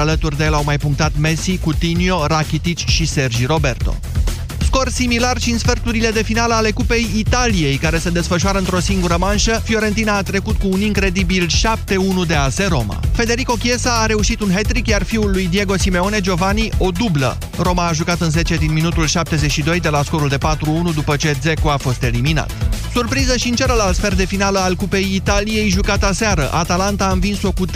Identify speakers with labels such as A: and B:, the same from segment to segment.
A: alături de el au mai punctat Messi, Coutinho, Rakitic și Sergi Roberto. Scor similar și în sferturile de finală ale Cupei Italiei, care se desfășoară într-o singură manșă, Fiorentina a trecut cu un incredibil 7-1 de AS Roma. Federico Chiesa a reușit un hat iar fiul lui Diego Simeone, Giovanni, o dublă. Roma a jucat în 10 din minutul 72 de la scorul de 4-1 după ce Zeco a fost eliminat. Surpriză și în celălalt sfert de finală al Cupei Italiei, jucat aseară. Atalanta a învins-o cu 3-0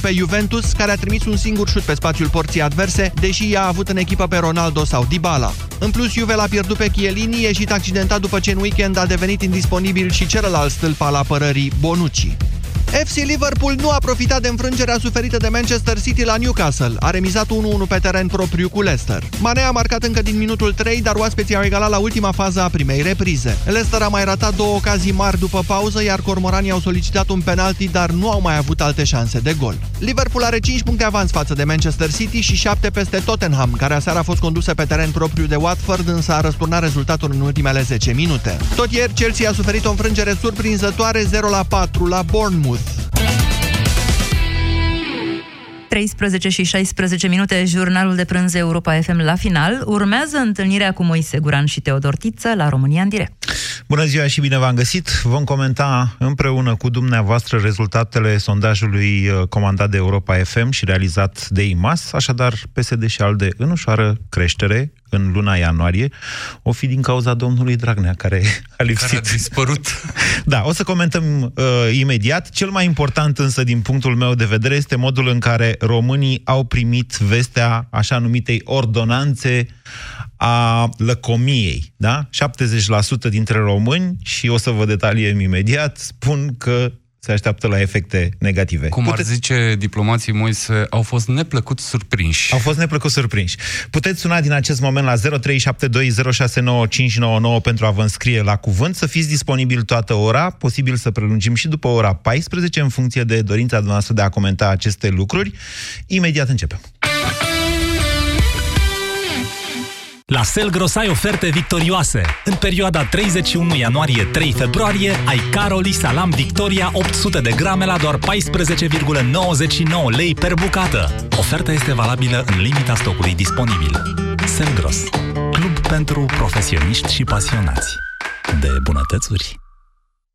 A: pe Juventus, care a trimis un singur șut pe spațiul porții adverse, deși ea a avut în echipă pe Ronaldo sau Dybala. În plus, Juve l-a pierdut pe Chiellini, ieșit accidentat după ce în weekend a devenit indisponibil și celălalt stâlp al apărării, Bonucci. FC Liverpool nu a profitat de înfrângerea suferită de Manchester City la Newcastle. A remizat 1-1 pe teren propriu cu Leicester. Mane a marcat încă din minutul 3, dar oaspeții au egalat la ultima fază a primei reprize. Leicester a mai ratat două ocazii mari după pauză, iar cormoranii au solicitat un penalti, dar nu au mai avut alte șanse de gol. Liverpool are 5 puncte avans față de Manchester City și 7 peste Tottenham, care aseară a fost condusă pe teren propriu de Watford, însă a răsturnat rezultatul în ultimele 10 minute. Tot ieri, Chelsea a suferit o înfrângere surprinzătoare 0 la 4 la Bournemouth.
B: 13 și 16 minute, jurnalul de prânz Europa FM la final. Urmează întâlnirea cu Moise Guran și Teodor Tiță la România în direct.
C: Bună ziua și bine v-am găsit! Vom comenta împreună cu dumneavoastră rezultatele sondajului uh, comandat de Europa FM și realizat de IMAS, așadar PSD și ALDE în ușoară creștere, în luna ianuarie, o fi din cauza domnului Dragnea, care a lipsit. Care
D: a dispărut.
C: Da, o să comentăm uh, imediat. Cel mai important însă, din punctul meu de vedere, este modul în care românii au primit vestea așa numitei ordonanțe a lăcomiei. Da? 70% dintre români, și o să vă detaliem imediat, spun că se așteaptă la efecte negative.
D: Cum Puteți... ar zice diplomații Moise, au fost neplăcut surprinși.
C: Au fost neplăcut surprinși. Puteți suna din acest moment la 0372069599 pentru a vă înscrie la cuvânt, să fiți disponibil toată ora, posibil să prelungim și după ora 14, în funcție de dorința dumneavoastră de a comenta aceste lucruri. Imediat începem.
E: La Selgros ai oferte victorioase. În perioada 31 ianuarie-3 februarie ai Caroli Salam Victoria 800 de grame la doar 14,99 lei per bucată. Oferta este valabilă în limita stocului disponibil. Selgros, club pentru profesioniști și pasionați de bunătățuri.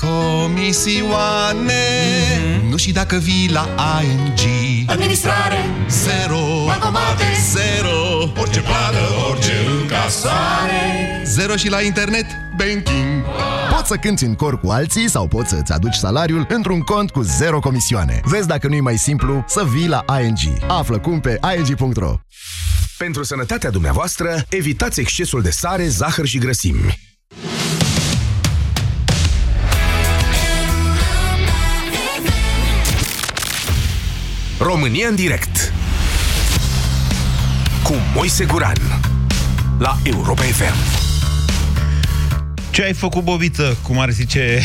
F: Comisioane. Mm-hmm. Nu și dacă vii la ING
G: Administrare.
F: Zero.
G: Bancomate
F: Zero.
G: Orice plată, orice încasare.
F: Zero și la internet Banking.
H: Poți să cânti în cor cu alții sau poți să-ți aduci salariul într-un cont cu zero comisioane. Vezi dacă nu-i mai simplu să vii la ING. Află cum pe ing.ro
I: Pentru sănătatea dumneavoastră, evitați excesul de sare, zahăr și grăsimi. România în direct cu Moise Guran la Europa FM.
C: Ce ai făcut, Bobiță, cum ar zice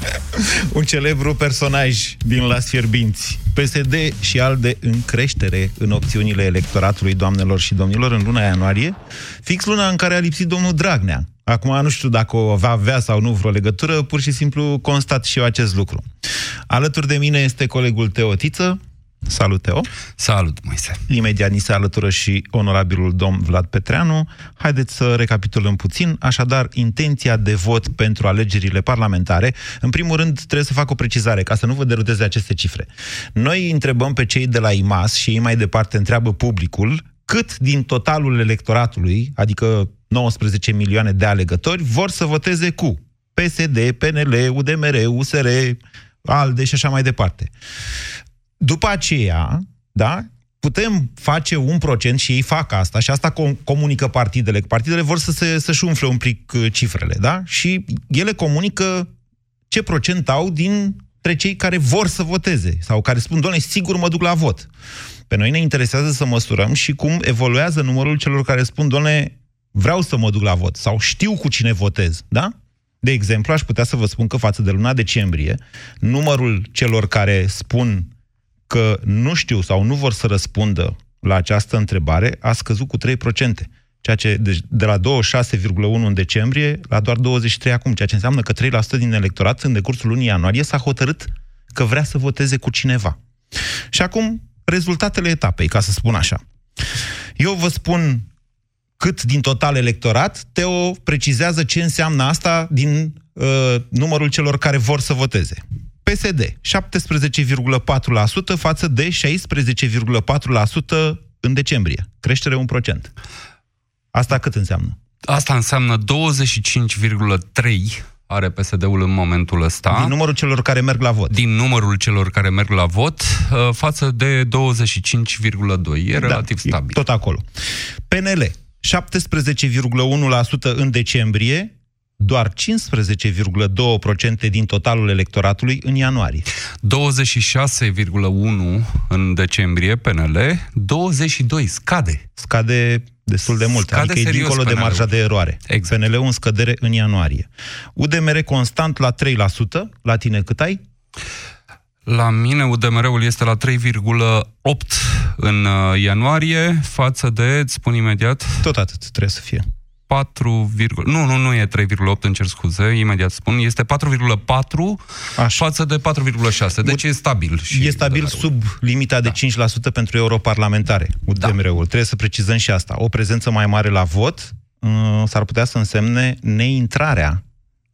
C: un celebru personaj din Las Fierbinți? PSD și ALDE în creștere în opțiunile electoratului, doamnelor și domnilor, în luna ianuarie, fix luna în care a lipsit domnul Dragnea. Acum nu știu dacă o va avea sau nu vreo legătură, pur și simplu constat și eu acest lucru. Alături de mine este colegul Teotiță, Salut, Teo!
D: Salut, Moise!
C: Imediat ni se alătură și onorabilul domn Vlad Petreanu. Haideți să recapitulăm puțin. Așadar, intenția de vot pentru alegerile parlamentare, în primul rând trebuie să fac o precizare, ca să nu vă deruteze aceste cifre. Noi întrebăm pe cei de la IMAS și ei mai departe întreabă publicul cât din totalul electoratului, adică 19 milioane de alegători, vor să voteze cu PSD, PNL, UDMR, USR, ALDE și așa mai departe. După aceea, da, putem face un procent și ei fac asta și asta com- comunică partidele. Partidele vor să se, să-și umfle un pic uh, cifrele, da? Și ele comunică ce procent au dintre cei care vor să voteze sau care spun, doamne, sigur mă duc la vot. Pe noi ne interesează să măsurăm și cum evoluează numărul celor care spun, doamne, vreau să mă duc la vot sau știu cu cine votez, da? De exemplu, aș putea să vă spun că față de luna decembrie, numărul celor care spun că nu știu sau nu vor să răspundă la această întrebare a scăzut cu 3%. Ceea ce, deci, de la 26,1 în decembrie la doar 23 acum, ceea ce înseamnă că 3% din electorat în decursul lunii ianuarie s-a hotărât că vrea să voteze cu cineva. Și acum, rezultatele etapei, ca să spun așa. Eu vă spun cât din total electorat, Teo precizează ce înseamnă asta din uh, numărul celor care vor să voteze. PSD, 17,4% față de 16,4% în decembrie. Creștere 1%. Asta cât înseamnă?
D: Asta înseamnă 25,3 are PSD-ul în momentul ăsta.
C: Din numărul celor care merg la vot.
D: Din numărul celor care merg la vot, uh, față de 25,2. E da, relativ da, stabil.
C: E tot acolo. PNL, 17,1% în decembrie, doar 15,2% din totalul electoratului în ianuarie.
D: 26,1% în decembrie, PNL, 22% scade.
C: Scade destul de mult, scade adică e dincolo PNL-ul. de marja de eroare. Exact. PNL-ul în scădere în ianuarie. UDMR constant la 3%, la tine cât ai?
D: La mine UDMR-ul este la 3,8 în uh, ianuarie, față de, îți spun imediat...
C: Tot atât trebuie să fie.
D: 4, nu, nu, nu e 3,8, îmi cer scuze, imediat spun, este 4,4 față de 4,6, deci e stabil.
C: Și e stabil sub limita de da. 5% pentru europarlamentare, UDMR-ul. Da. Trebuie să precizăm și asta. O prezență mai mare la vot uh, s-ar putea să însemne neintrarea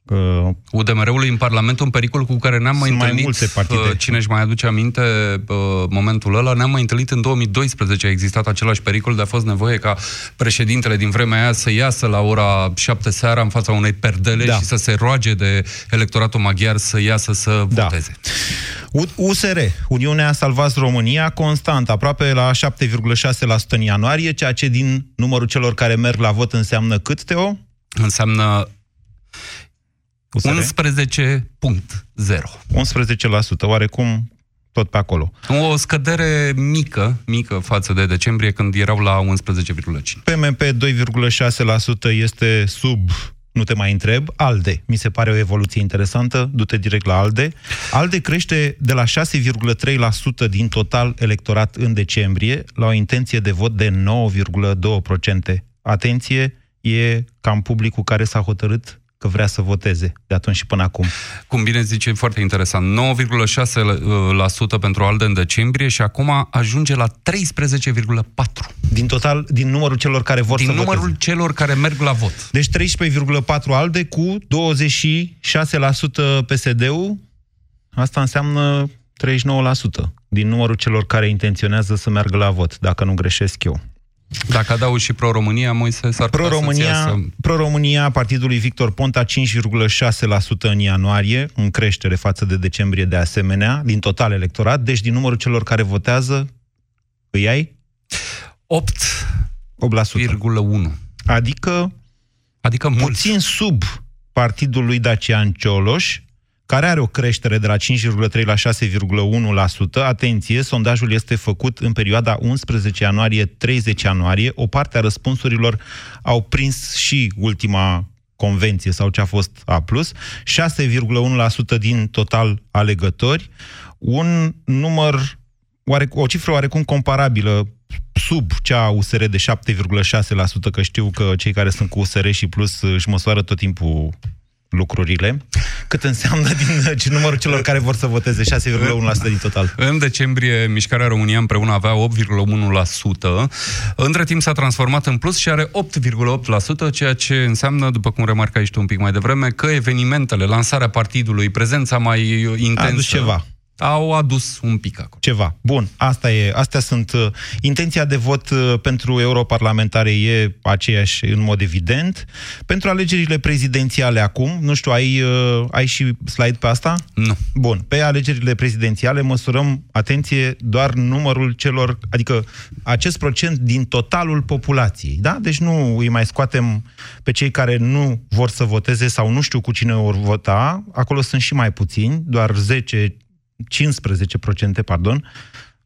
D: Uh, UDMR-ului în Parlament, un pericol cu care ne-am mai întâlnit, mai multe partide. Uh, cine își mai aduce aminte uh, momentul ăla, ne-am mai întâlnit în 2012, a existat același pericol, de a fost nevoie ca președintele din vremea aia să iasă la ora 7 seara în fața unei perdele da. și să se roage de electoratul maghiar să iasă să da. voteze.
C: USR, Uniunea Salvați România, constant, aproape la 7,6% în ianuarie, ceea ce din numărul celor care merg la vot înseamnă cât, Teo?
D: Înseamnă 11.0.
C: 11%, oarecum tot pe acolo.
D: O scădere mică, mică față de decembrie, când erau la 11,5.
C: PMP 2,6% este sub nu te mai întreb, ALDE. Mi se pare o evoluție interesantă, du-te direct la ALDE. ALDE crește de la 6,3% din total electorat în decembrie la o intenție de vot de 9,2%. Atenție, e cam publicul care s-a hotărât că vrea să voteze de atunci și până acum.
D: Cum bine zice, e foarte interesant. 9,6% pentru ALDE în decembrie și acum ajunge la 13,4%.
C: Din total, din numărul celor care vor
D: din
C: să
D: numărul
C: voteze.
D: celor care merg la vot.
C: Deci 13,4% ALDE cu 26% PSD-ul. Asta înseamnă 39% din numărul celor care intenționează să meargă la vot, dacă nu greșesc eu.
D: Dacă adaug și Pro-România, Moise, s-ar
C: Pro-România,
D: iasă...
C: Pro-România, partidului Victor Ponta, 5,6% în ianuarie, în creștere față de decembrie de asemenea, din total electorat. Deci, din numărul celor care votează, îi ai?
D: 8,1.
C: Adică,
D: adică
C: puțin
D: mult.
C: sub partidul lui Dacian Cioloș, care are o creștere de la 5,3 la 6,1%. Atenție, sondajul este făcut în perioada 11 ianuarie-30 ianuarie. O parte a răspunsurilor au prins și ultima convenție sau ce a fost A+, 6,1% din total alegători, un număr, oare, o cifră oarecum comparabilă sub cea a USR de 7,6%, că știu că cei care sunt cu USR și plus își măsoară tot timpul lucrurile, cât înseamnă din numărul celor care vor să voteze 6,1% din total.
D: În decembrie, Mișcarea România împreună avea 8,1%. Între timp s-a transformat în plus și are 8,8%, ceea ce înseamnă, după cum remarca tu un pic mai devreme, că evenimentele, lansarea partidului, prezența mai intensă... A
C: ceva
D: au adus un pic acolo.
C: Ceva. Bun, asta e, astea sunt... Uh, intenția de vot uh, pentru europarlamentare e aceeași în mod evident. Pentru alegerile prezidențiale acum, nu știu, ai, uh, ai și slide pe asta?
D: Nu.
C: Bun, pe alegerile prezidențiale măsurăm, atenție, doar numărul celor, adică acest procent din totalul populației, da? Deci nu îi mai scoatem pe cei care nu vor să voteze sau nu știu cu cine vor vota, acolo sunt și mai puțini, doar 10 15%, pardon,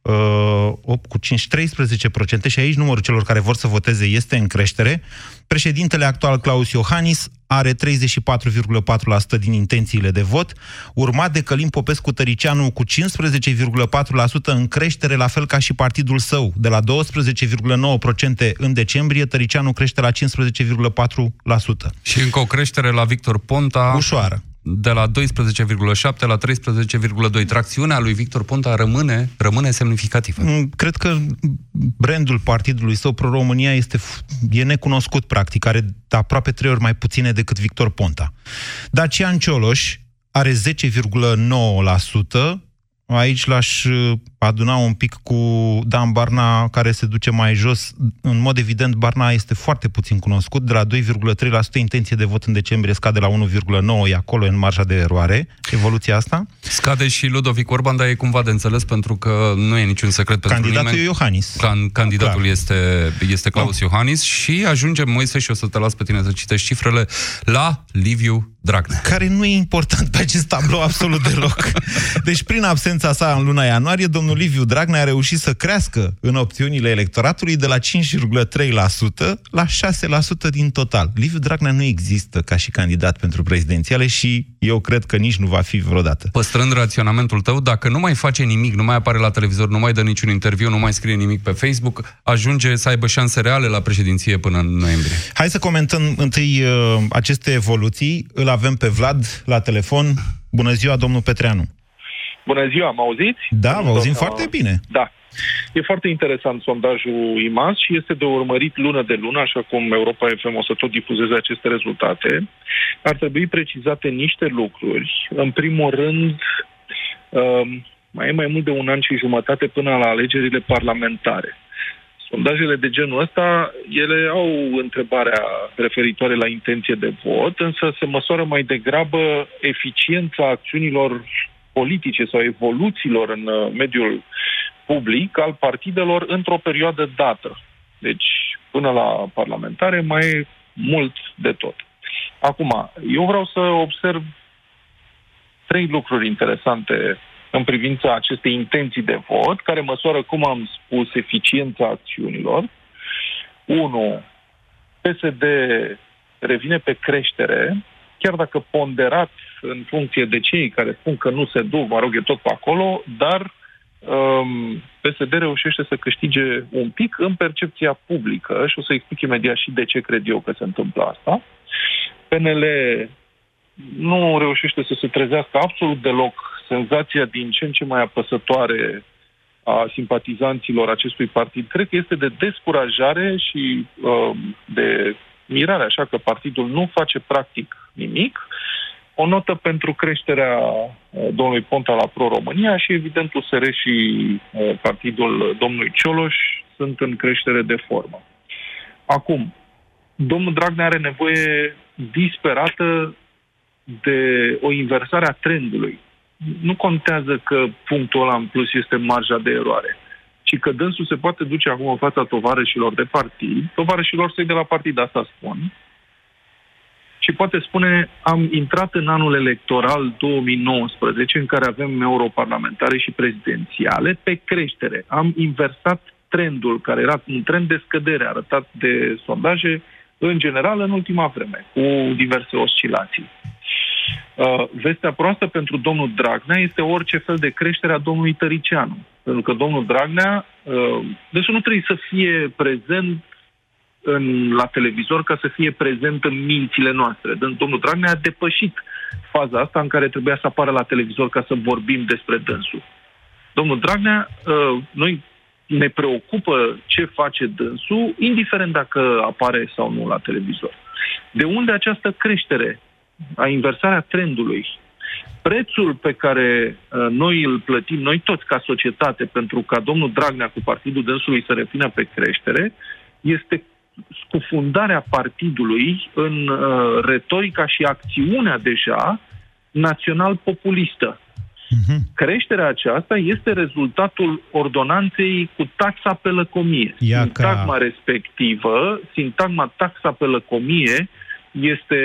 C: uh, 8 cu 5, 13% și aici numărul celor care vor să voteze este în creștere. Președintele actual, Claus Iohannis, are 34,4% din intențiile de vot, urmat de Călim Popescu Tăricianu cu 15,4% în creștere, la fel ca și partidul său. De la 12,9% în decembrie, Tăricianu crește la 15,4%.
D: Și încă o creștere la Victor Ponta.
C: Ușoară
D: de la 12,7 la 13,2. Tracțiunea lui Victor Ponta rămâne, rămâne semnificativă. Mm,
C: cred că brandul partidului său pro-România este, e necunoscut, practic. Are aproape trei ori mai puține decât Victor Ponta. Dacian Cioloș are 10,9%, Aici l-aș uh, aduna un pic cu Dan Barna, care se duce mai jos. În mod evident, Barna este foarte puțin cunoscut. De la 2,3% intenție de vot în decembrie scade la 1,9%, e acolo în marja de eroare. Evoluția asta.
D: Scade și Ludovic Orban, dar e cumva de înțeles, pentru că nu e niciun secret pentru
C: Candidatul
D: nimeni.
C: e Iohannis.
D: Can, candidatul Clar. este, este Claus no. Iohannis și ajungem, Moise, și o să te las pe tine să citești cifrele, la Liviu Dragnea.
C: Care nu e important pe acest tablou absolut deloc. Deci, prin absența sa în luna ianuarie, domnul Liviu Dragnea a reușit să crească în opțiunile electoratului de la 5,3% la 6% din total. Liviu Dragnea nu există ca și candidat pentru prezidențiale și eu cred că nici nu va fi vreodată.
D: Păstrând raționamentul tău, dacă nu mai face nimic, nu mai apare la televizor, nu mai dă niciun interviu, nu mai scrie nimic pe Facebook, ajunge să aibă șanse reale la președinție până în noiembrie.
C: Hai să comentăm întâi uh, aceste evoluții. Îl avem pe Vlad la telefon. Bună ziua, domnul Petreanu.
J: Bună ziua, mă auziți?
C: Da, vă auzim Doamna... foarte bine.
J: Da. E foarte interesant sondajul IMAS și este de urmărit lună de lună, așa cum Europa FM o să tot difuzeze aceste rezultate. Ar trebui precizate niște lucruri. În primul rând, um, mai e mai mult de un an și jumătate până la alegerile parlamentare. Sondajele de genul ăsta, ele au întrebarea referitoare la intenție de vot, însă se măsoară mai degrabă eficiența acțiunilor politice sau evoluțiilor în uh, mediul public al partidelor într-o perioadă dată. Deci, până la parlamentare, mai e mult de tot. Acum, eu vreau să observ trei lucruri interesante în privința acestei intenții de vot, care măsoară, cum am spus, eficiența acțiunilor. Unu, PSD revine pe creștere, chiar dacă ponderat în funcție de cei care spun că nu se duc, mă rog, e tot pe acolo, dar um, PSD reușește să câștige un pic în percepția publică și o să explic imediat și de ce cred eu că se întâmplă asta. PNL nu reușește să se trezească absolut deloc senzația din ce în ce mai apăsătoare a simpatizanților acestui partid, cred că este de descurajare și uh, de mirare, așa că partidul nu face practic nimic. O notă pentru creșterea uh, domnului Ponta la Pro-România și, evident, USR și uh, partidul domnului Cioloș sunt în creștere de formă. Acum, domnul Dragnea are nevoie disperată de o inversare a trendului nu contează că punctul ăla în plus este marja de eroare, ci că dânsul se poate duce acum în fața tovarășilor de partid, tovarășilor săi de la partid, asta spun, și poate spune, am intrat în anul electoral 2019, în care avem europarlamentare și prezidențiale, pe creștere. Am inversat trendul, care era un trend de scădere arătat de sondaje, în general, în ultima vreme, cu diverse oscilații. Uh, vestea proastă pentru domnul Dragnea este orice fel de creștere a domnului Tăricianu. Pentru că domnul Dragnea, uh, deci nu trebuie să fie prezent în, la televizor ca să fie prezent în mințile noastre. Domnul Dragnea a depășit faza asta în care trebuia să apară la televizor ca să vorbim despre dânsul. Domnul Dragnea, uh, noi ne preocupă ce face dânsul, indiferent dacă apare sau nu la televizor. De unde această creștere a inversarea trendului. Prețul pe care uh, noi îl plătim, noi toți ca societate, pentru ca domnul Dragnea cu partidul dânsului să revină pe creștere, este scufundarea partidului în uh, retorica și acțiunea deja național-populistă. Uh-huh. Creșterea aceasta este rezultatul ordonanței cu taxa pe lăcomie. Ia Sintagma ca... respectivă, sintagma taxa pe lăcomie, este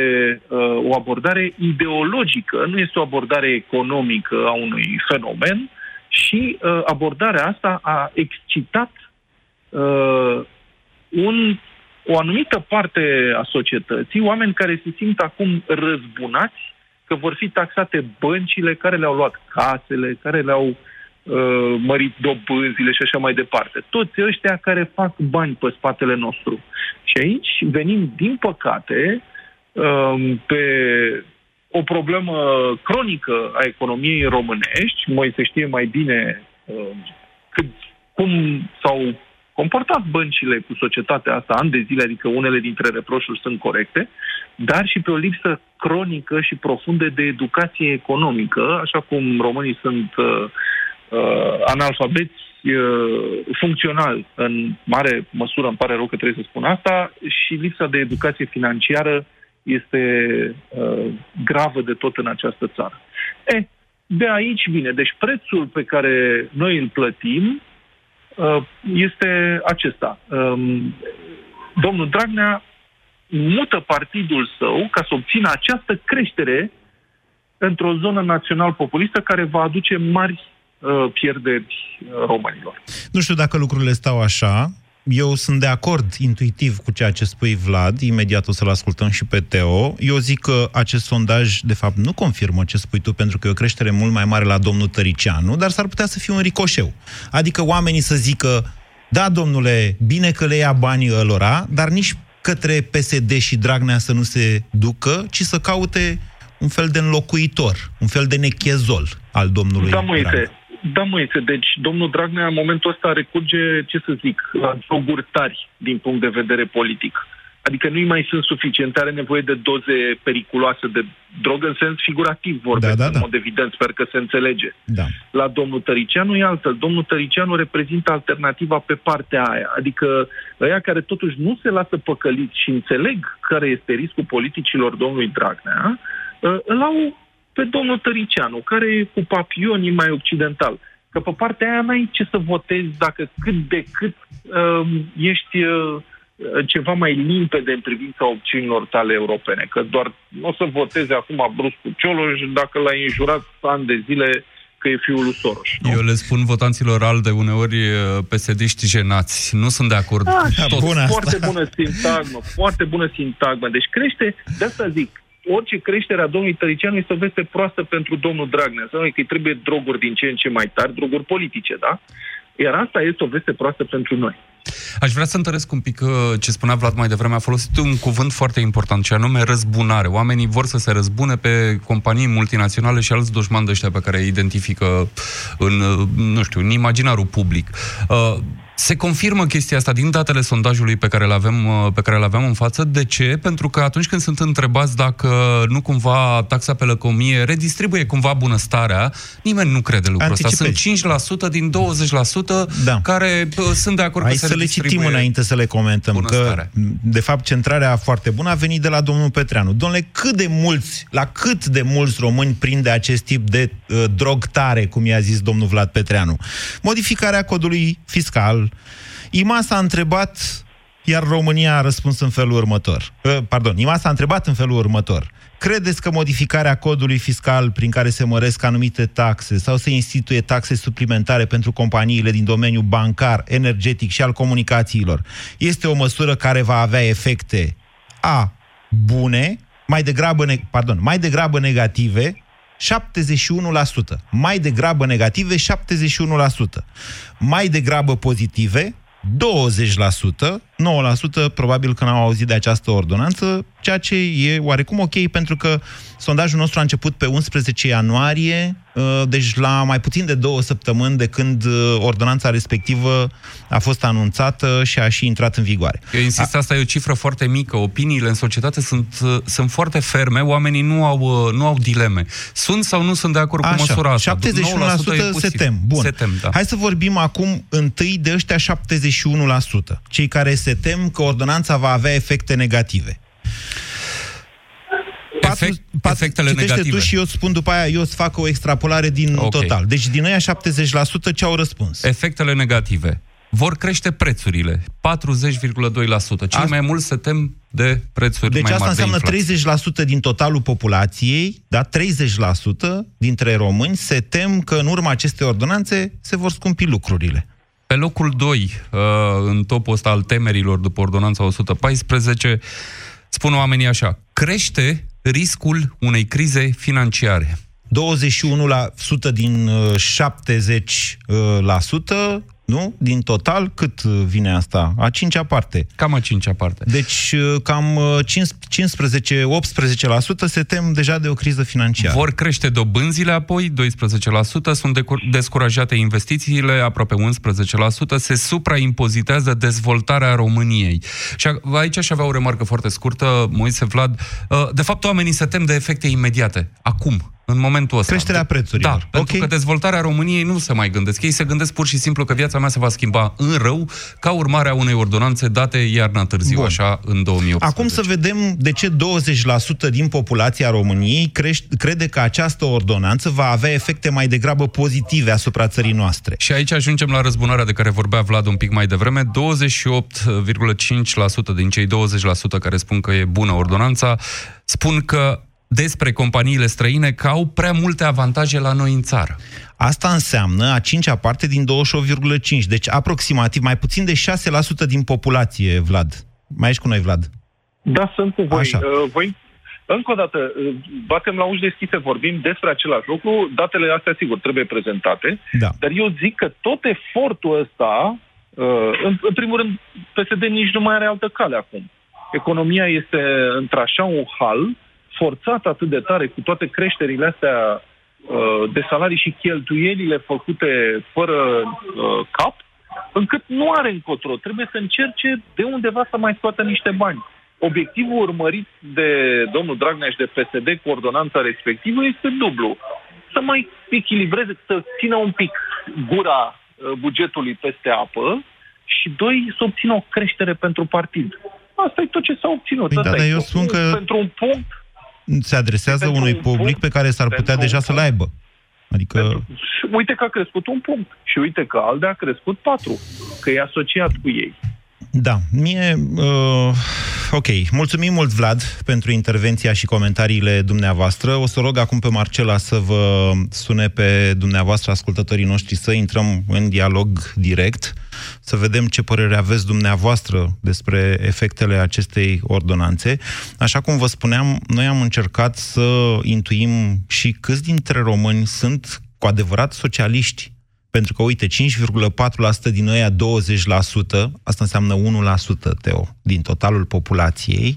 J: uh, o abordare ideologică, nu este o abordare economică a unui fenomen, Și uh, abordarea asta a excitat uh, un, o anumită parte a societății, oameni care se simt acum răzbunați că vor fi taxate băncile care le-au luat casele, care le-au uh, mărit dobânzile și așa mai departe. Toți ăștia care fac bani pe spatele nostru. Și aici venim, din păcate, uh, pe o problemă cronică a economiei românești. Mai se știe mai bine uh, cât, cum s-au comportat băncile cu societatea asta ani de zile, adică unele dintre reproșuri sunt corecte, dar și pe o lipsă cronică și profundă de educație economică, așa cum românii sunt uh, uh, analfabeți uh, funcțional în mare măsură, îmi pare rău că trebuie să spun asta, și lipsa de educație financiară este uh, gravă de tot în această țară. E, de aici vine. Deci prețul pe care noi îl plătim uh, este acesta. Um, domnul Dragnea mută partidul său ca să obțină această creștere într-o zonă național-populistă care va aduce mari uh, pierderi uh, românilor.
C: Nu știu dacă lucrurile stau așa. Eu sunt de acord intuitiv cu ceea ce spui Vlad, imediat o să-l ascultăm și pe Teo. Eu zic că acest sondaj, de fapt, nu confirmă ce spui tu, pentru că e o creștere mult mai mare la domnul Tăricianu, dar s-ar putea să fie un ricoșeu. Adică oamenii să zică, da, domnule, bine că le ia banii ălora, dar nici către PSD și Dragnea să nu se ducă, ci să caute un fel de înlocuitor, un fel de nechezol al domnului
J: Da, Moise, da, Moise, deci domnul Dragnea în momentul ăsta recurge, ce să zic, la joguri tari din punct de vedere politic. Adică nu mai sunt suficiente, are nevoie de doze periculoase de drogă în sens figurativ vorbesc, da, da, da. în mod evident, sper că se înțelege.
C: Da.
J: La domnul Tăricianu e altfel. Domnul Tăricianu reprezintă alternativa pe partea aia, adică ăia care totuși nu se lasă păcăliți și înțeleg care este riscul politicilor domnului Dragnea, ă, îl au pe domnul Tăricianu, care e cu papionii mai occidental. Că pe partea aia n-ai ce să votezi dacă cât de cât uh, ești... Uh, ceva mai limpede în privința opțiunilor tale europene, că doar nu o să voteze acum brusc cu Cioloș dacă l-ai înjurat ani de zile că e fiul lui Soros. Nu?
D: Eu le spun votanților alde uneori pesediști jenați. Nu sunt de acord.
J: Da, tot. Bună foarte asta. bună sintagmă, foarte bună sintagmă. Deci crește, de asta zic, orice creștere a domnului Tăricianu este o veste proastă pentru domnul Dragnea. Să că îi trebuie droguri din ce în ce mai tari, droguri politice, da? Iar asta este o veste proastă pentru noi.
D: Aș vrea să întăresc un pic uh, ce spunea Vlad mai devreme. A folosit un cuvânt foarte important, ce anume răzbunare. Oamenii vor să se răzbune pe companii multinaționale și alți dușmani de ăștia pe care îi identifică în, uh, nu știu, în imaginarul public. Uh, se confirmă chestia asta din datele sondajului pe care le avem, uh, pe care le aveam în față. De ce? Pentru că atunci când sunt întrebați dacă nu cumva taxa pe lăcomie redistribuie cumva bunăstarea, nimeni nu crede lucrul ăsta. Sunt 5% din 20% da. care uh, sunt de acord
C: Hai
D: că
C: să le citim înainte să le comentăm. Că, de fapt, centrarea foarte bună a venit de la domnul Petreanu. Domnule, cât de mulți, la cât de mulți români prinde acest tip de uh, drog tare, cum i-a zis domnul Vlad Petreanu? Modificarea codului fiscal, IMA s-a întrebat, iar România a răspuns în felul următor. Pardon, IMA s-a întrebat în felul următor. Credeți că modificarea codului fiscal prin care se măresc anumite taxe sau se instituie taxe suplimentare pentru companiile din domeniul bancar, energetic și al comunicațiilor este o măsură care va avea efecte A. bune, mai degrabă, ne- pardon, mai degrabă negative 71%. Mai degrabă negative, 71%. Mai degrabă pozitive, 20%, 9% probabil că n-au auzit de această ordonanță, ceea ce e oarecum ok, pentru că sondajul nostru a început pe 11 ianuarie, uh, deci la mai puțin de două săptămâni de când uh, ordonanța respectivă a fost anunțată și a și intrat în vigoare.
D: Eu insist, asta e o cifră foarte mică. Opiniile în societate sunt, uh, sunt foarte ferme, oamenii nu au, nu au dileme. Sunt sau nu sunt de acord Așa, cu măsura asta?
C: 71% se tem. Bun.
D: Se tem, da.
C: Hai să vorbim acum întâi de ăștia 71%, cei care se tem că ordonanța va avea efecte negative.
D: Efect, patru, efectele negative.
C: tu și eu spun după aia, eu îți fac o extrapolare din okay. total. Deci din aia 70% ce au răspuns?
D: Efectele negative. Vor crește prețurile. 40,2%. Cei mai mult se tem de prețuri
C: deci
D: mai
C: mari
D: Deci
C: asta înseamnă 30% din totalul populației, da, 30% dintre români se tem că în urma acestei ordonanțe se vor scumpi lucrurile.
D: Pe locul 2, uh, în topul ăsta al temerilor după ordonanța 114, spun oamenii așa, crește riscul unei crize financiare.
C: 21% din 70% nu? Din total, cât vine asta? A cincea parte.
D: Cam a cincea parte.
C: Deci, uh, cam 15-18% uh, se tem deja de o criză financiară.
D: Vor crește dobânzile apoi, 12%, sunt descurajate investițiile, aproape 11%, se supraimpozitează dezvoltarea României. Și aici aș avea o remarcă foarte scurtă, Moise Vlad. Uh, de fapt, oamenii se tem de efecte imediate, acum în momentul ăsta.
C: Creșterea prețurilor.
D: Da, okay. pentru că dezvoltarea României nu se mai gândesc. Ei se gândesc pur și simplu că viața mea se va schimba în rău ca urmare a unei ordonanțe date iarna târziu, Bun. așa, în 2018.
C: Acum să vedem de ce 20% din populația României crește, crede că această ordonanță va avea efecte mai degrabă pozitive asupra țării noastre.
D: Și aici ajungem la răzbunarea de care vorbea Vlad un pic mai devreme. 28,5% din cei 20% care spun că e bună ordonanța spun că despre companiile străine că au prea multe avantaje la noi în țară.
C: Asta înseamnă a cincea parte din 28,5, deci aproximativ mai puțin de 6% din populație, Vlad. Mai ești cu noi, Vlad?
J: Da, sunt cu voi. Așa. Uh, voi încă o dată, uh, batem la uși deschise, vorbim despre același lucru, datele astea, sigur, trebuie prezentate,
C: da.
J: dar eu zic că tot efortul ăsta, uh, în, în primul rând, PSD nici nu mai are altă cale acum. Economia este într-așa un hal forțat atât de tare cu toate creșterile astea uh, de salarii și cheltuielile făcute fără uh, cap, încât nu are încotro. Trebuie să încerce de undeva să mai scoată niște bani. Obiectivul urmărit de domnul Dragnea și de PSD cu ordonanța respectivă este dublu. Să mai echilibreze, să țină un pic gura uh, bugetului peste apă și, doi, să obțină o creștere pentru partid. Asta e tot ce s-a obținut.
C: Păi da, dar eu spun că...
J: Pentru un punct
C: se adresează unui public pe care s-ar putea deja să-l aibă. Adică... Pentru...
J: Uite că a crescut un punct și uite că Alde a crescut patru, că e asociat cu ei.
C: Da, mie... Uh, ok, mulțumim mult, Vlad, pentru intervenția și comentariile dumneavoastră. O să rog acum pe Marcela să vă sune pe dumneavoastră, ascultătorii noștri, să intrăm în dialog direct, să vedem ce părere aveți dumneavoastră despre efectele acestei ordonanțe. Așa cum vă spuneam, noi am încercat să intuim și câți dintre români sunt cu adevărat socialiști pentru că, uite, 5,4% din ăia 20%, asta înseamnă 1%, Teo, din totalul populației,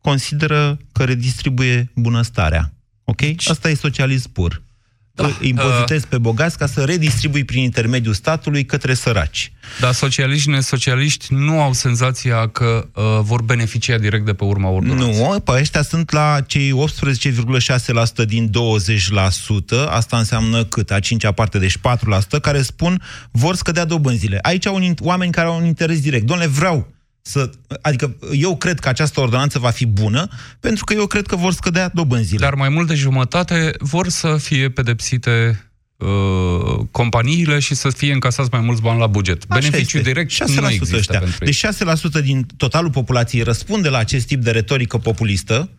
C: consideră că redistribuie bunăstarea. Ok? Asta e socialism pur da. impozitezi pe bogați ca să redistribui prin intermediul statului către săraci.
D: Dar socialiști, nesocialiști nu au senzația că uh, vor beneficia direct de pe urma ordonanței.
C: Nu, pe ăștia sunt la cei 18,6% din 20%, asta înseamnă cât? A cincea parte, deci 4%, care spun vor scădea dobânzile. Aici au un, oameni care au un interes direct. Domnule, vreau să, adică eu cred că această ordonanță va fi bună, pentru că eu cred că vor scădea dobânzile.
D: Dar mai mult de jumătate vor să fie pedepsite uh, companiile și să fie încasați mai mulți bani la buget. Așa Beneficiu este. direct 6% nu există ăștia. pentru
C: Deci 6% din totalul populației răspunde la acest tip de retorică populistă,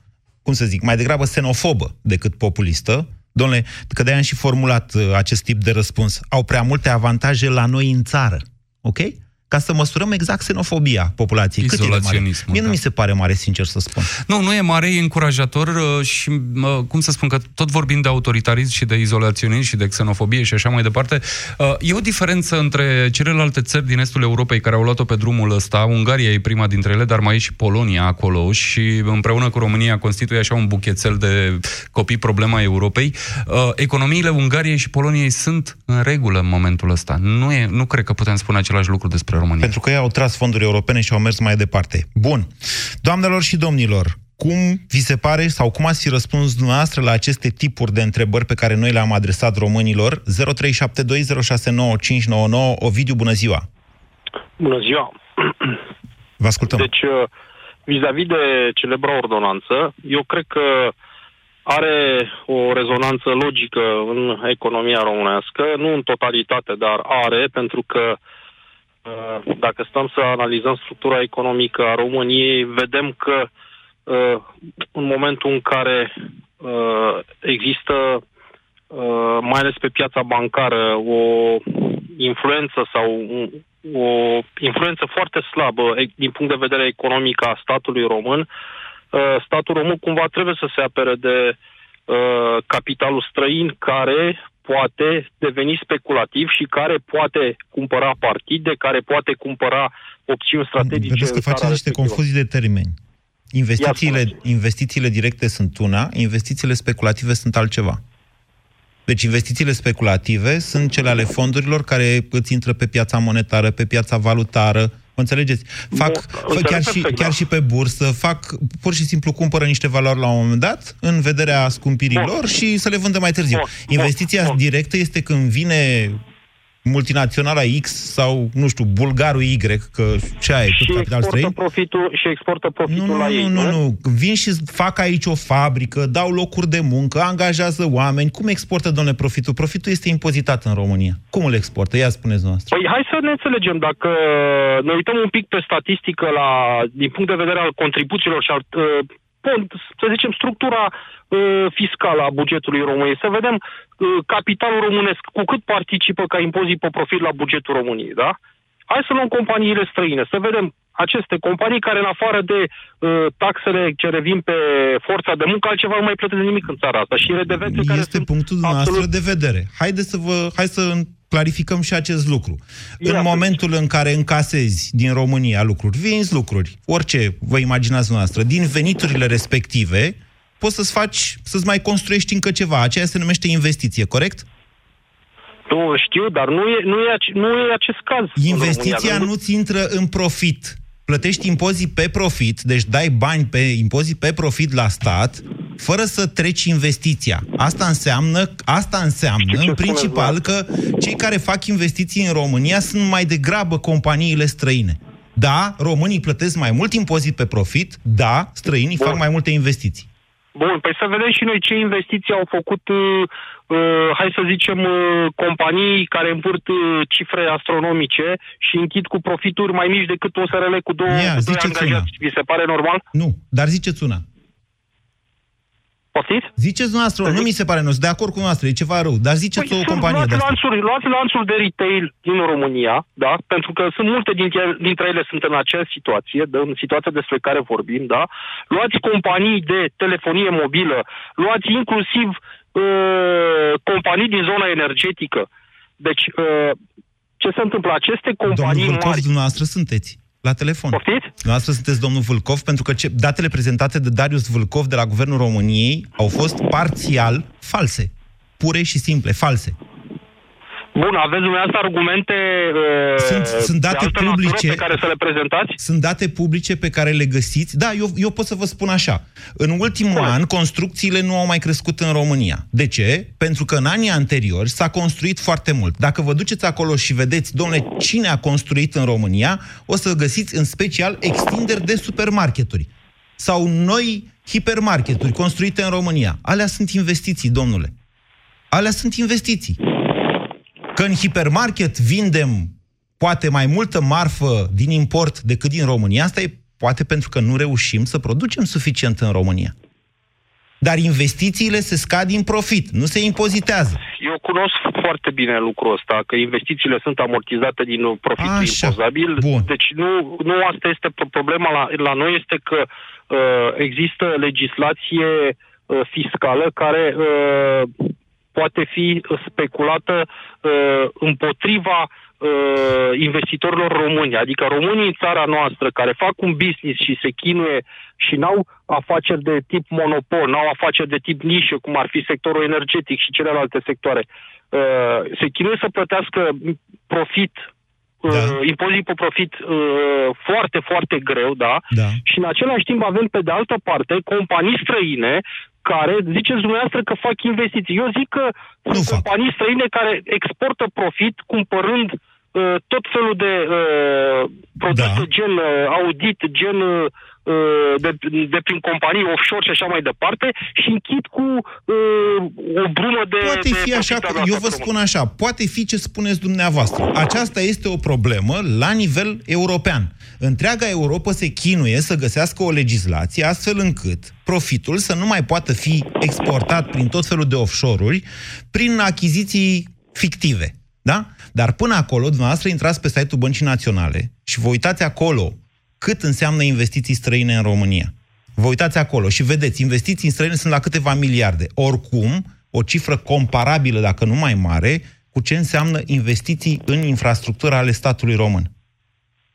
C: cum să zic, mai degrabă xenofobă decât populistă. Domnule, că de-aia am și formulat uh, acest tip de răspuns. Au prea multe avantaje la noi în țară. Ok? Ca să măsurăm exact xenofobia populației. Cât e de mare? Mie da. nu mi se pare mare, sincer să spun.
D: Nu, nu e mare, e încurajator uh, și, cum să spun, că tot vorbim de autoritarism și de izolaționism și de xenofobie și așa mai departe, uh, e o diferență între celelalte țări din estul Europei care au luat-o pe drumul ăsta. Ungaria e prima dintre ele, dar mai e și Polonia acolo și împreună cu România constituie așa un buchețel de copii problema Europei. Uh, economiile Ungariei și Poloniei sunt în regulă în momentul ăsta. Nu, e, nu cred că putem spune același lucru despre România.
C: Pentru că ei au tras fonduri europene și au mers mai departe. Bun. Doamnelor și domnilor, cum vi se pare sau cum ați fi răspuns dumneavoastră la aceste tipuri de întrebări pe care noi le-am adresat românilor? 0372069599 Ovidiu, bună ziua!
K: Bună ziua!
C: Vă ascultăm.
K: Deci, uh, vis-a-vis de celebra ordonanță, eu cred că are o rezonanță logică în economia românească, nu în totalitate, dar are, pentru că uh, dacă stăm să analizăm structura economică a României, vedem că uh, în momentul în care uh, există, mai ales pe piața bancară, o influență sau o influență foarte slabă din punct de vedere economic a statului român, statul român cumva trebuie să se apere de capitalul străin care poate deveni speculativ și care poate cumpăra partide, care poate cumpăra opțiuni strategice.
C: Vedeți că faceți niște confuzii de termeni. Investițiile, investițiile directe sunt una, investițiile speculative sunt altceva. Deci investițiile speculative sunt cele ale fondurilor care îți intră pe piața monetară, pe piața valutară, Mă înțelegeți? Fac, fac chiar, și, chiar și pe bursă, fac, pur și simplu cumpără niște valori la un moment dat, în vederea scumpirii lor și să le vândă mai târziu. Bun. Investiția Bun. directă este când vine multinaționala X sau, nu știu, bulgarul Y, că ce ai, tot capital străin.
K: Profitul, și exportă profitul
C: nu,
K: la ei,
C: nu, nu, nu. Vin și fac aici o fabrică, dau locuri de muncă, angajează oameni. Cum exportă, domnule, profitul? Profitul este impozitat în România. Cum îl exportă? Ia spuneți noastră.
K: Păi hai să ne înțelegem. Dacă ne uităm un pic pe statistică la, din punct de vedere al contribuțiilor și al uh, să zicem, structura uh, fiscală a bugetului României, să vedem uh, capitalul românesc cu cât participă ca impozit pe profit la bugetul României, da? Hai să luăm companiile străine, să vedem aceste companii care, în afară de uh, taxele ce revin pe forța de muncă, altceva nu mai plătesc nimic în țara asta. Și redevențe
C: este
K: care
C: Este punctul dumneavoastră absolut... de vedere. Haideți să vă, hai să clarificăm și acest lucru. Ia în momentul în care încasezi din România lucruri, vinzi lucruri, orice vă imaginați noastră, din veniturile respective, poți să-ți faci, să-ți mai construiești încă ceva. Aceea se numește investiție, corect?
K: Nu știu, dar nu e, nu e, nu e acest caz.
C: Investiția nu-ți intră în profit plătești impozit pe profit, deci dai bani pe impozit pe profit la stat, fără să treci investiția. Asta înseamnă, asta înseamnă în principal că cei care fac investiții în România sunt mai degrabă companiile străine. Da, românii plătesc mai mult impozit pe profit, da, străinii Bun. fac mai multe investiții.
K: Bun, păi să vedem și noi ce investiții au făcut, uh, uh, hai să zicem, uh, companii care împurt uh, cifre astronomice și închid cu profituri mai mici decât o SRL cu două,
C: Ia,
K: cu doi angajați. Vi se pare normal?
C: Nu, dar ziceți una.
K: Poftiți?
C: Ziceți dumneavoastră, nu mi se pare, nu sunt de acord cu noastră, e ceva rău, dar ziceți păi o companie luați de
K: lanțuri, luați lanțul de retail din România, da? Pentru că sunt multe dintre, dintre ele sunt în aceeași situație, de, în situația despre care vorbim, da? Luați companii de telefonie mobilă, luați inclusiv uh, companii din zona energetică. Deci, uh, ce se întâmplă? Aceste companii
C: Domnul
K: mari...
C: dumneavoastră sunteți la telefon.
K: Poftiți?
C: Noastră sunteți domnul Vâlcov, pentru că ce, datele prezentate de Darius Vâlcov de la Guvernul României au fost parțial false. Pure și simple, false.
K: Bun, aveți dumneavoastră argumente
C: uh, sunt, sunt date publice
K: pe care să le prezentați?
C: Sunt date publice pe care le găsiți. Da, eu, eu pot să vă spun așa. În ultimul Bun. an, construcțiile nu au mai crescut în România. De ce? Pentru că în anii anteriori s-a construit foarte mult. Dacă vă duceți acolo și vedeți, domnule, cine a construit în România, o să găsiți în special extinderi de supermarketuri sau noi hipermarketuri construite în România. Alea sunt investiții, domnule. Alea sunt investiții. Că în hipermarket vindem poate mai multă marfă din import decât din România, asta e poate pentru că nu reușim să producem suficient în România. Dar investițiile se scad din profit, nu se impozitează.
K: Eu cunosc foarte bine lucrul ăsta, că investițiile sunt amortizate din profitul Așa. impozabil. Bun. Deci nu, nu asta este problema la, la noi, este că uh, există legislație uh, fiscală care uh, poate fi speculată uh, împotriva uh, investitorilor români. Adică românii în țara noastră care fac un business și se chinuie și n-au afaceri de tip monopol, n-au afaceri de tip nișă, cum ar fi sectorul energetic și celelalte sectoare, uh, se chinuie să plătească profit uh, da. uh, impozit pe profit uh, foarte, foarte greu, da?
C: da?
K: Și în același timp avem pe de altă parte companii străine care, ziceți dumneavoastră că fac investiții. Eu zic că nu sunt fac. companii străine care exportă profit cumpărând uh, tot felul de uh, produse da. gen uh, audit, gen uh, de, de prin companii offshore și așa mai departe și închid cu uh, o brumă de...
C: Poate
K: de
C: fi așa, eu vă spun așa, poate fi ce spuneți dumneavoastră. Aceasta este o problemă la nivel european. Întreaga Europa se chinuie să găsească o legislație astfel încât profitul să nu mai poată fi exportat prin tot felul de offshore-uri prin achiziții fictive. Da? Dar până acolo, dumneavoastră intrați pe site-ul Băncii Naționale și vă uitați acolo cât înseamnă investiții străine în România. Vă uitați acolo și vedeți, investiții străine sunt la câteva miliarde. Oricum, o cifră comparabilă, dacă nu mai mare, cu ce înseamnă investiții în infrastructura ale statului român.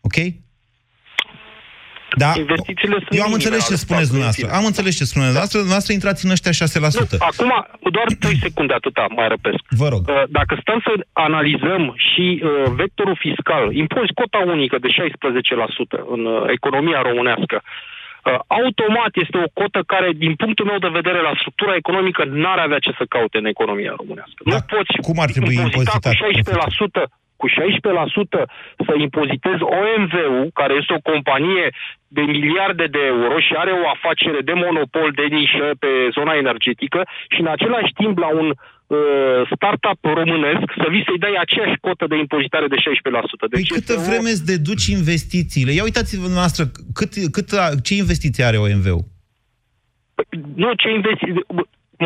C: Ok? Da,
K: Investițiile sunt
C: eu am înțeles ce spuneți dumneavoastră. Am înțeles ce spuneți dumneavoastră. Dumneavoastră intrați în ăștia 6%. Nu,
K: acum, doar 3 secunde atâta, mai răpesc.
C: Vă rog. Uh,
K: dacă stăm să analizăm și uh, vectorul fiscal, impozit cota unică de 16% în uh, economia românească, automat este o cotă care, din punctul meu de vedere, la structura economică, n-ar avea ce să caute în economia românească. Da, nu poți
C: cum ar trebui impozita
K: cu 16% cu 16% să impozitezi OMV-ul, care este o companie de miliarde de euro și are o afacere de monopol de nișă pe zona energetică și în același timp la un uh, startup românesc să vii să-i dai aceeași cotă de impozitare de 16%.
C: Deci păi câtă vreme o... îți deduci investițiile? Ia uitați-vă noastră, cât, cât, ce investiții are OMV-ul?
K: Păi, nu, ce investiții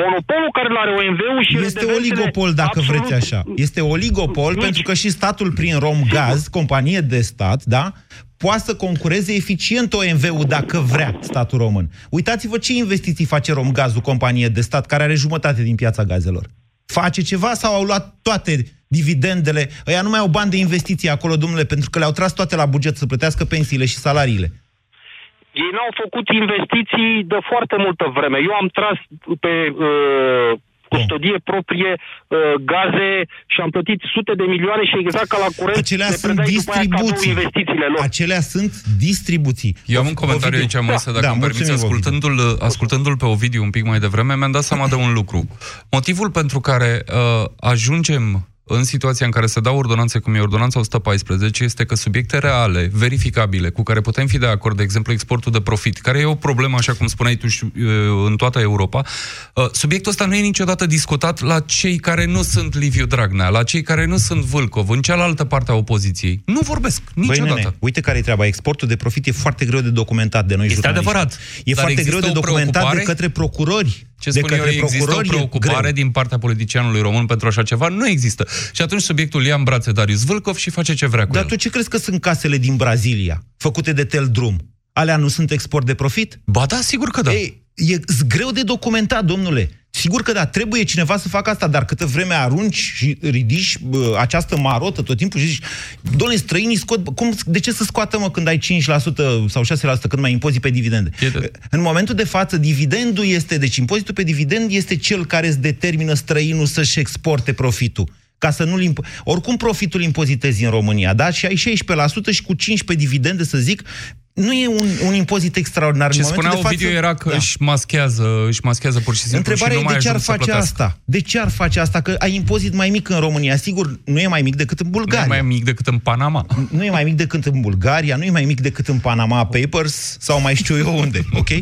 K: monopolul care îl are OMV-ul și
C: Este oligopol, dacă absolut... vreți așa. Este oligopol Nici. pentru că și statul prin Romgaz, companie de stat, da, poate să concureze eficient OMV-ul dacă vrea statul român. Uitați-vă ce investiții face Romgazul, companie de stat, care are jumătate din piața gazelor. Face ceva sau au luat toate dividendele? Ăia nu mai au bani de investiții acolo, domnule, pentru că le-au tras toate la buget să plătească pensiile și salariile.
K: Ei n-au făcut investiții de foarte multă vreme. Eu am tras pe uh, custodie proprie uh, gaze și am plătit sute de milioane și exact ca la curent
C: Acelea sunt distribuții.
K: investițiile lor.
C: Acelea sunt distribuții.
D: Eu am un comentariu aici, Moise, dacă da, îmi permiți, ascultându-l, ascultându-l pe Ovidiu un pic mai devreme, mi-am dat seama de un lucru. Motivul pentru care uh, ajungem în situația în care se dau ordonanțe cum e ordonanța 114, este că subiecte reale, verificabile, cu care putem fi de acord, de exemplu, exportul de profit, care e o problemă, așa cum spuneai tu, în toată Europa, uh, subiectul ăsta nu e niciodată discutat la cei care nu sunt Liviu Dragnea, la cei care nu sunt Vâlcov, în cealaltă parte a opoziției. Nu vorbesc niciodată. Băi, nene,
C: uite care e treaba. Exportul de profit e foarte greu de documentat de noi
D: Este adevărat.
C: E foarte greu de documentat de către procurori.
D: Ce spun de eu, există o preocupare din partea politicianului român pentru așa ceva? Nu există. Și atunci subiectul ia în brațe Darius Vâlcov și face ce vrea cu
C: Dar
D: el.
C: tu ce crezi că sunt casele din Brazilia, făcute de Tel Drum? Alea nu sunt export de profit?
D: Ba da, sigur că da. Ei,
C: e greu de documentat, domnule. Sigur că da, trebuie cineva să facă asta, dar câtă vreme arunci și ridici bă, această marotă tot timpul și zici, domnule, străinii scot, cum, de ce să scoată, mă, când ai 5% sau 6% când mai impozit pe dividende? De... În momentul de față, dividendul este, deci impozitul pe dividend este cel care îți determină străinul să-și exporte profitul ca să nu-l imp- Oricum profitul impozitezi în România, da? Și ai 16% și cu 15 dividende, să zic, nu e un, un impozit extraordinar.
D: Ce în spunea de față, video era că da. își, maschează, își maschează pur și simplu
C: Întrebarea
D: și nu
C: e de ce ar
D: face
C: asta? De ce ar face asta? Că ai impozit mai mic în România. Sigur, nu e mai mic decât în Bulgaria.
D: Nu e mai mic decât în Panama.
C: Nu e mai mic decât în Bulgaria, nu e mai mic decât în Panama Papers sau mai știu eu unde, ok? 0372069599.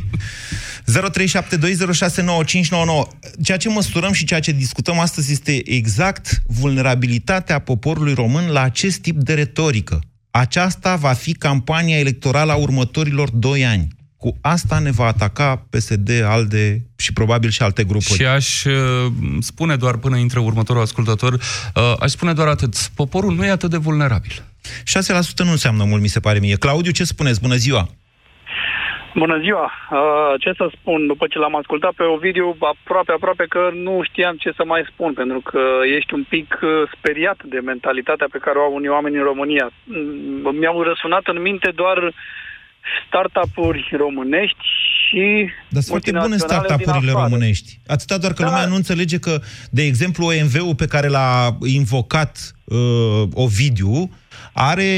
C: Ceea ce măsurăm și ceea ce discutăm astăzi este exact vulnerabilitatea poporului român la acest tip de retorică aceasta va fi campania electorală a următorilor doi ani. Cu asta ne va ataca PSD, ALDE și probabil și alte grupuri.
D: Și aș uh, spune doar până intră următorul ascultător, uh, aș spune doar atât. Poporul nu e atât de vulnerabil.
C: 6% nu înseamnă mult, mi se pare mie. Claudiu, ce spuneți? Bună ziua!
L: Bună ziua! Uh, ce să spun, după ce l-am ascultat pe Ovidiu, aproape, aproape că nu știam ce să mai spun, pentru că ești un pic uh, speriat de mentalitatea pe care o au unii oameni în România. Mm, mi-au răsunat în minte doar startup-uri românești și
C: Dar sunt foarte bune startup-urile românești. Atâta doar că da. lumea nu înțelege că, de exemplu, OMV-ul pe care l-a invocat uh, Ovidiu are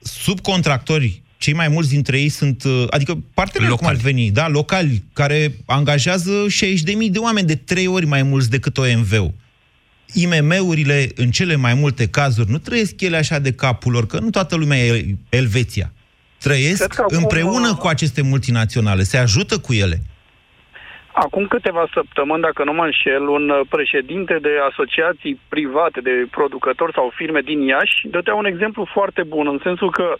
C: subcontractori cei mai mulți dintre ei sunt, uh, adică parteneri locali. cum ar veni, da, locali, care angajează 60.000 de oameni, de trei ori mai mulți decât OMV-ul. IMM-urile, în cele mai multe cazuri, nu trăiesc ele așa de capul lor, că nu toată lumea e Elveția. Trăiesc împreună acum... cu aceste multinaționale, se ajută cu ele.
L: Acum câteva săptămâni, dacă nu mă înșel, un uh, președinte de asociații private, de producători sau firme din Iași, dătea un exemplu foarte bun, în sensul că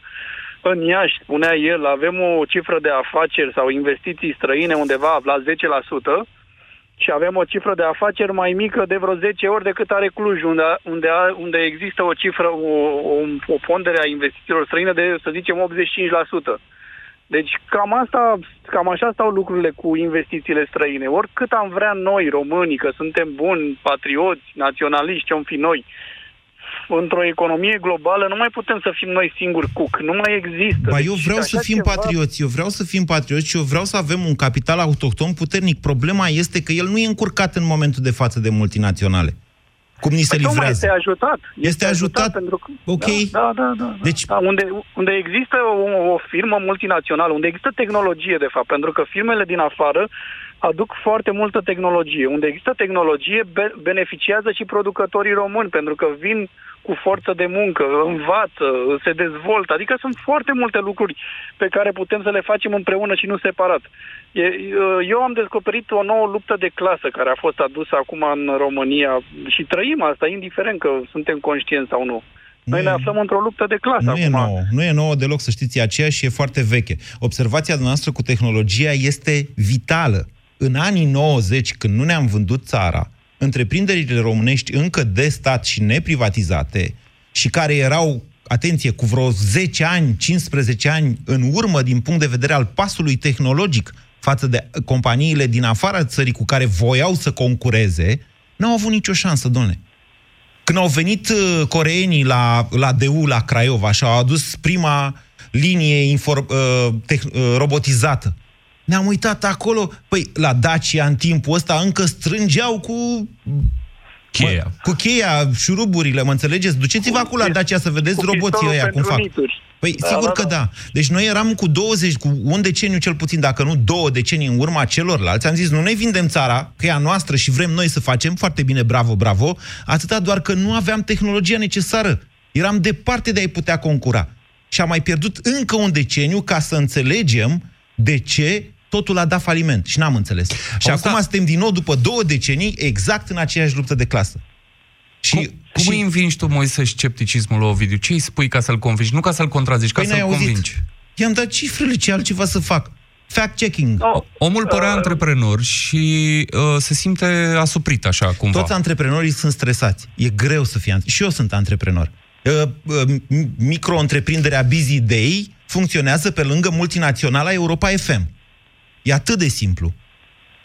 L: în Iași, spunea el, avem o cifră de afaceri sau investiții străine undeva la 10% și avem o cifră de afaceri mai mică de vreo 10 ori decât are Cluj, unde, unde, unde există o cifră, o, o, o pondere a investițiilor străine de, să zicem, 85%. Deci cam, asta, cam așa stau lucrurile cu investițiile străine. Oricât am vrea noi, românii, că suntem buni, patrioți, naționaliști, ce fi noi, într-o economie globală nu mai putem să fim noi singuri cuc. Nu mai există.
C: Ba, deci, eu vreau să fim ceva... patrioți, eu vreau să fim patrioți și eu vreau să avem un capital autohton puternic. Problema este că el nu e încurcat în momentul de față de multinaționale. Cum ni se păi livrează?
L: Este ajutat.
C: Este, este ajutat? ajutat pentru că,
L: ok. Da, da, da. da, deci... da unde, unde există o, o firmă multinațională, unde există tehnologie, de fapt, pentru că firmele din afară aduc foarte multă tehnologie. Unde există tehnologie, be- beneficiază și producătorii români, pentru că vin cu forță de muncă, învață, se dezvoltă. Adică sunt foarte multe lucruri pe care putem să le facem împreună și nu separat. Eu am descoperit o nouă luptă de clasă care a fost adusă acum în România și trăim asta, indiferent că suntem conștienți sau nu. Noi nu ne aflăm într-o luptă de clasă
C: nu
L: acum.
C: E nouă, nu e nouă deloc, să știți, e aceeași și e foarte veche. Observația noastră cu tehnologia este vitală. În anii 90, când nu ne-am vândut țara, întreprinderile românești încă de stat și neprivatizate și care erau, atenție, cu vreo 10 ani, 15 ani în urmă din punct de vedere al pasului tehnologic față de companiile din afara țării cu care voiau să concureze, n-au avut nicio șansă, domnule. Când au venit uh, coreenii la, la DU, la Craiova, și au adus prima linie inform, uh, teh, uh, robotizată, ne-am uitat acolo, păi, la Dacia în timpul ăsta încă strângeau cu
D: cheia.
C: Mă, cu cheia, șuruburile, mă înțelegeți? Duceți-vă acolo la Dacia să vedeți roboții ăia cum fac. Nituri. Păi, da, sigur da, că da. da. Deci noi eram cu 20, cu un deceniu cel puțin, dacă nu două decenii în urma celorlalți. Am zis, nu ne vindem țara, că e a noastră și vrem noi să facem, foarte bine, bravo, bravo, atâta doar că nu aveam tehnologia necesară. Eram departe de a-i putea concura. Și am mai pierdut încă un deceniu ca să înțelegem de ce totul a dat faliment și n-am înțeles. Și Asta... acum suntem din nou, după două decenii, exact în aceeași luptă de clasă.
D: Și, cum, cum și... îi învingi tu, Moise, scepticismul lui Ovidiu? Ce îi spui ca să-l convingi? Nu ca să-l contrazici, păi ca să-l auzit. convingi.
C: I-am dat cifrele, ce altceva să fac? Fact-checking.
D: Oh, Omul părea uh, antreprenor și uh, se simte asuprit așa cumva.
C: Toți antreprenorii sunt stresați. E greu să fie... Și eu sunt antreprenor. Uh, uh, micro-întreprinderea Busy Day funcționează pe lângă multinaționala Europa FM. E atât de simplu.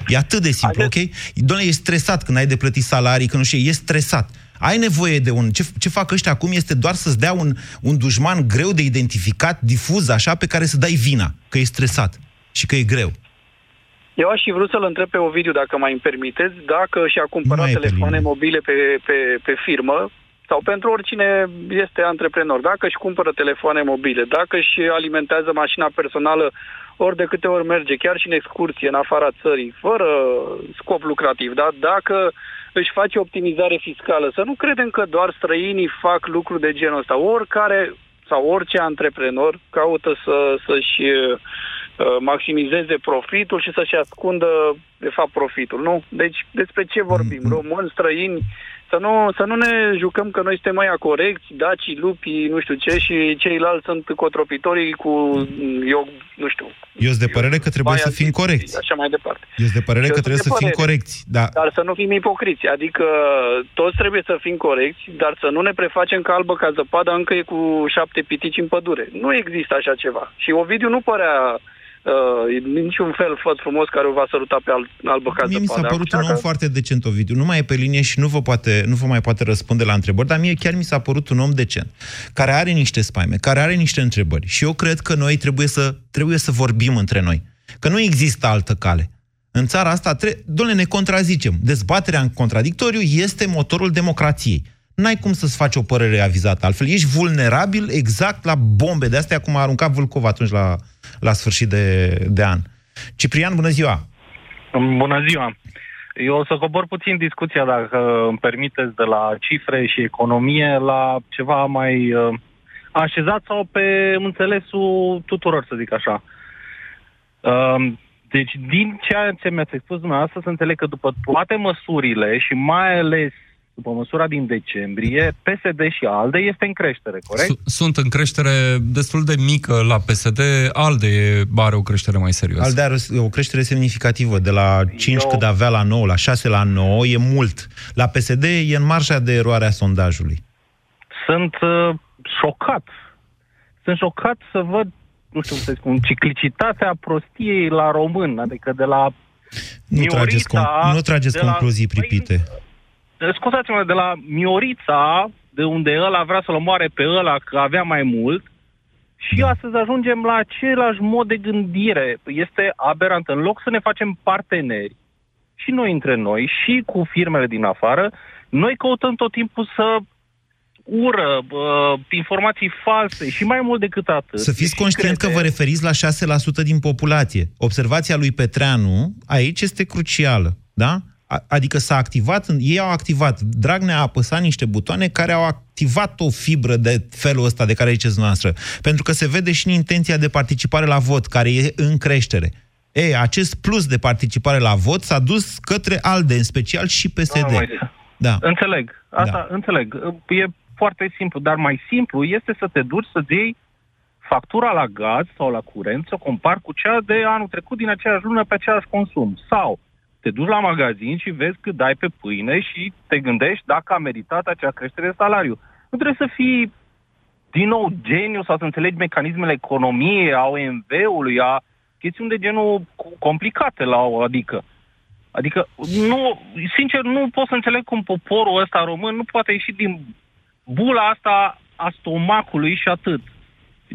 C: E atât de simplu, ok? Doamne, e stresat când ai de plătit salarii, când nu știu, e stresat. Ai nevoie de un... Ce, ce fac ăștia acum este doar să-ți dea un, un dușman greu de identificat, difuz așa, pe care să dai vina, că e stresat și că e greu.
L: Eu aș fi vrut să-l întreb pe Ovidiu, dacă mai îmi permiteți, dacă și-a cumpărat telefoane mobile pe, pe, pe firmă, sau pentru oricine este antreprenor, dacă își cumpără telefoane mobile, dacă își alimentează mașina personală ori de câte ori merge, chiar și în excursie, în afara țării, fără scop lucrativ, da? dacă își face optimizare fiscală, să nu credem că doar străinii fac lucruri de genul ăsta. Oricare sau orice antreprenor caută să, să-și uh, maximizeze profitul și să-și ascundă, de fapt, profitul, nu? Deci, despre ce vorbim? Mm-hmm. Români, străini, să nu, să nu ne jucăm că noi suntem mai corecți, dacii, lupii, nu știu ce, și ceilalți sunt cotropitorii cu, eu nu știu...
C: Eu sunt de părere că trebuie să fim corecți.
L: Așa mai departe.
C: Eu sunt de părere că trebuie să fim corecți, da.
L: Dar să nu fim ipocriți, adică toți trebuie să fim corecți, dar să nu ne prefacem că albă ca zăpada încă e cu șapte pitici în pădure. Nu există așa ceva. Și Ovidiu nu părea uh, niciun fel făt frumos care o va săruta pe al, albă ca
C: Mie mi s-a părut un om că... foarte decent, Ovidiu. Nu mai e pe linie și nu vă, poate, nu vă mai poate răspunde la întrebări, dar mie chiar mi s-a părut un om decent, care are niște spaime, care are niște întrebări. Și eu cred că noi trebuie să, trebuie să vorbim între noi. Că nu există altă cale. În țara asta, tre- doamne, ne contrazicem. Dezbaterea în contradictoriu este motorul democrației n-ai cum să-ți faci o părere avizată. Altfel, ești vulnerabil exact la bombe de astea, cum a aruncat Vâlcov atunci la, la sfârșit de, de an. Ciprian, bună ziua!
M: Bună ziua! Eu o să cobor puțin discuția, dacă îmi permiteți, de la cifre și economie la ceva mai uh, așezat sau pe înțelesul tuturor, să zic așa. Uh, deci, din ceea ce mi-ați expus dumneavoastră, să înțeleg că după toate măsurile și mai ales după măsura din decembrie, PSD și ALDE este în creștere, corect?
D: Sunt în creștere destul de mică la PSD, ALDE are o creștere mai serioasă.
C: ALDE are o creștere semnificativă, de la 5 Eu... cât avea la 9, la 6 la 9, e mult. La PSD e în marja de eroare a sondajului.
M: Sunt uh, șocat. Sunt șocat să văd nu știu cum să spun, ciclicitatea prostiei la român, adică de la
C: nu Miorița, trageți, con- nu trageți concluzii la, pripite.
M: Păi, scuzați-mă, de la Miorița, de unde ăla vrea să-l omoare pe ăla că avea mai mult, și da. astăzi ajungem la același mod de gândire. Este aberant. În loc să ne facem parteneri, și noi între noi, și cu firmele din afară, noi căutăm tot timpul să ură, uh, informații false și mai mult decât atât.
C: Să fiți conștient crede... că vă referiți la 6% din populație. Observația lui Petreanu aici este crucială, da? Adică s-a activat, ei au activat, Dragnea a apăsat niște butoane care au activat o fibră de felul ăsta de care ziceți noastră. Pentru că se vede și în intenția de participare la vot, care e în creștere. Ei, acest plus de participare la vot s-a dus către ALDE, în special și PSD. Oh,
M: da. Înțeleg. Asta da. înțeleg. E foarte simplu, dar mai simplu este să te duci să-ți iei factura la gaz sau la curent, să o compari cu cea de anul trecut din aceeași lună pe același consum. Sau te duci la magazin și vezi cât dai pe pâine și te gândești dacă a meritat acea creștere de salariu. Nu trebuie să fii din nou geniu sau să înțelegi mecanismele economiei, a OMV-ului, a chestiuni de genul complicate la o adică. Adică, nu, sincer, nu pot să înțeleg cum poporul ăsta român nu poate ieși din bula asta a stomacului și atât.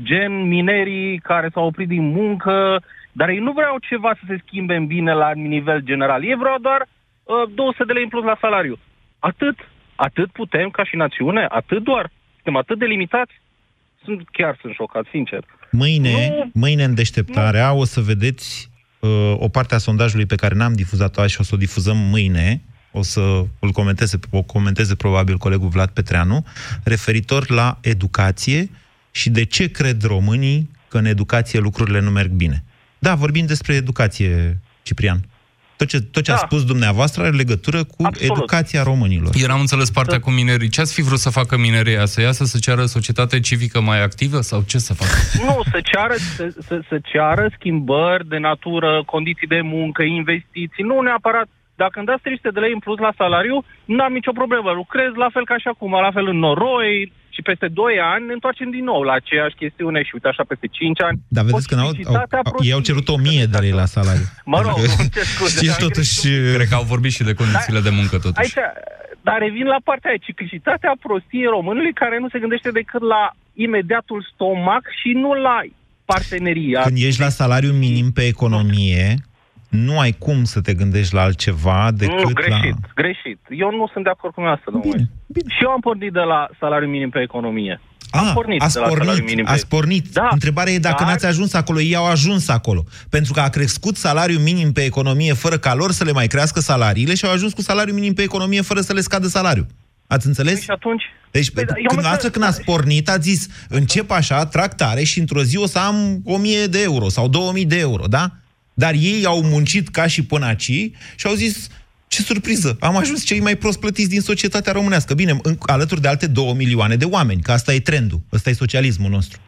M: Gen minerii care s-au oprit din muncă, dar ei nu vreau ceva să se schimbe în bine la nivel general. Ei vreau doar uh, 200 de lei în plus la salariu. Atât. Atât putem ca și națiune? Atât doar? Suntem atât de limitați? Sunt, chiar sunt șocat, sincer.
C: Mâine, nu, mâine în deșteptarea, nu. o să vedeți uh, o parte a sondajului pe care n-am difuzat-o azi și o să o difuzăm mâine, o să îl comenteze, o comenteze probabil colegul Vlad Petreanu, referitor la educație și de ce cred românii că în educație lucrurile nu merg bine. Da, vorbim despre educație, Ciprian. Tot ce, tot ce da. a spus dumneavoastră are legătură cu Absolut. educația românilor.
D: Eram înțeles partea da. cu minerii. Ce ați fi vrut să facă mineria? Să iasă să ceară societate civică mai activă sau ce să facă?
M: Nu, să ceară, să, să, să ceară schimbări de natură, condiții de muncă, investiții. Nu neapărat dacă îmi dați 300 de lei în plus la salariu, nu am nicio problemă. Lucrez la fel ca și acum, la fel în noroi și peste 2 ani ne întoarcem din nou la aceeași chestiune și uite așa peste 5 ani.
C: Dar vedeți că au, au, ei au cerut 1000 de lei la salariu.
M: Mă rog, ce scuze.
C: Știți totuși...
D: Cred că au vorbit și de condițiile de muncă totuși. Aici,
M: dar revin la partea aia, ciclicitatea prostiei românului care nu se gândește decât la imediatul stomac și nu la parteneria.
C: Când ești la salariu minim pe economie, nu ai cum să te gândești la altceva decât nu,
M: greșit,
C: la...
M: greșit. Eu nu sunt de acord cu asta, domnule. Bine, bine. Și eu am pornit de la salariu minim pe economie.
C: Am ah, pornit ați de la pornit, minim ați pe... pornit. Da, Întrebarea e dacă dar... n-ați ajuns acolo. Ei au ajuns acolo. Pentru că a crescut salariul minim pe economie fără ca lor să le mai crească salariile și au ajuns cu salariul minim pe economie fără să le scadă salariul. Ați înțeles? Păi
M: și atunci?
C: Deci, păi, când, să... când ați pornit, ați zis, încep așa, tractare și într-o zi o să am 1000 de euro sau 2000 de euro, da? Dar ei au muncit ca și până aici și au zis, ce surpriză, am ajuns cei mai prost plătiți din societatea românească. Bine, în, alături de alte două milioane de oameni, că asta e trendul, ăsta e socialismul nostru.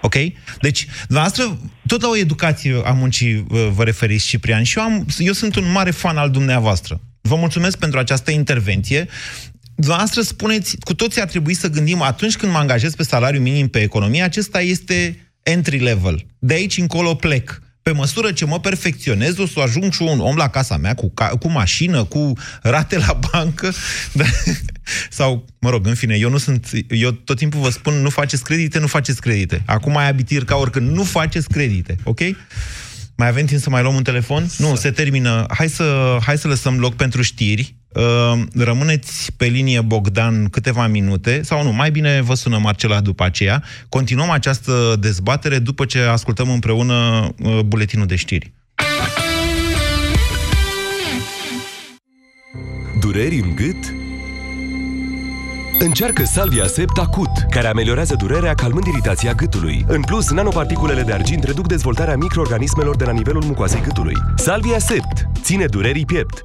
C: Ok? Deci, dumneavoastră, tot la o educație a muncii vă referiți, Ciprian, și eu, am, eu sunt un mare fan al dumneavoastră. Vă mulțumesc pentru această intervenție. Dumneavoastră spuneți, cu toții ar trebui să gândim, atunci când mă angajez pe salariu minim pe economie, acesta este entry level. De aici încolo plec. Pe măsură ce mă perfecționez, o să ajung și un om la casa mea cu, ca, cu mașină, cu rate la bancă. Da? Sau, mă rog, în fine, eu nu sunt. Eu tot timpul vă spun, nu faceți credite, nu faceți credite. Acum ai abitir ca oricând, nu faceți credite, ok? Mai avem timp să mai luăm un telefon? Nu, se termină. Hai să, hai să lăsăm loc pentru știri. Uh, rămâneți pe linie Bogdan câteva minute, sau nu, mai bine vă sună Marcela după aceea. Continuăm această dezbatere după ce ascultăm împreună uh, buletinul de știri.
I: Dureri în gât? Încearcă Salvia Sept Acut, care ameliorează durerea calmând iritația gâtului. În plus, nanoparticulele de argint reduc dezvoltarea microorganismelor de la nivelul mucoasei gâtului. Salvia Sept ține durerii piept.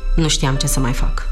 N: nu știam ce să mai fac.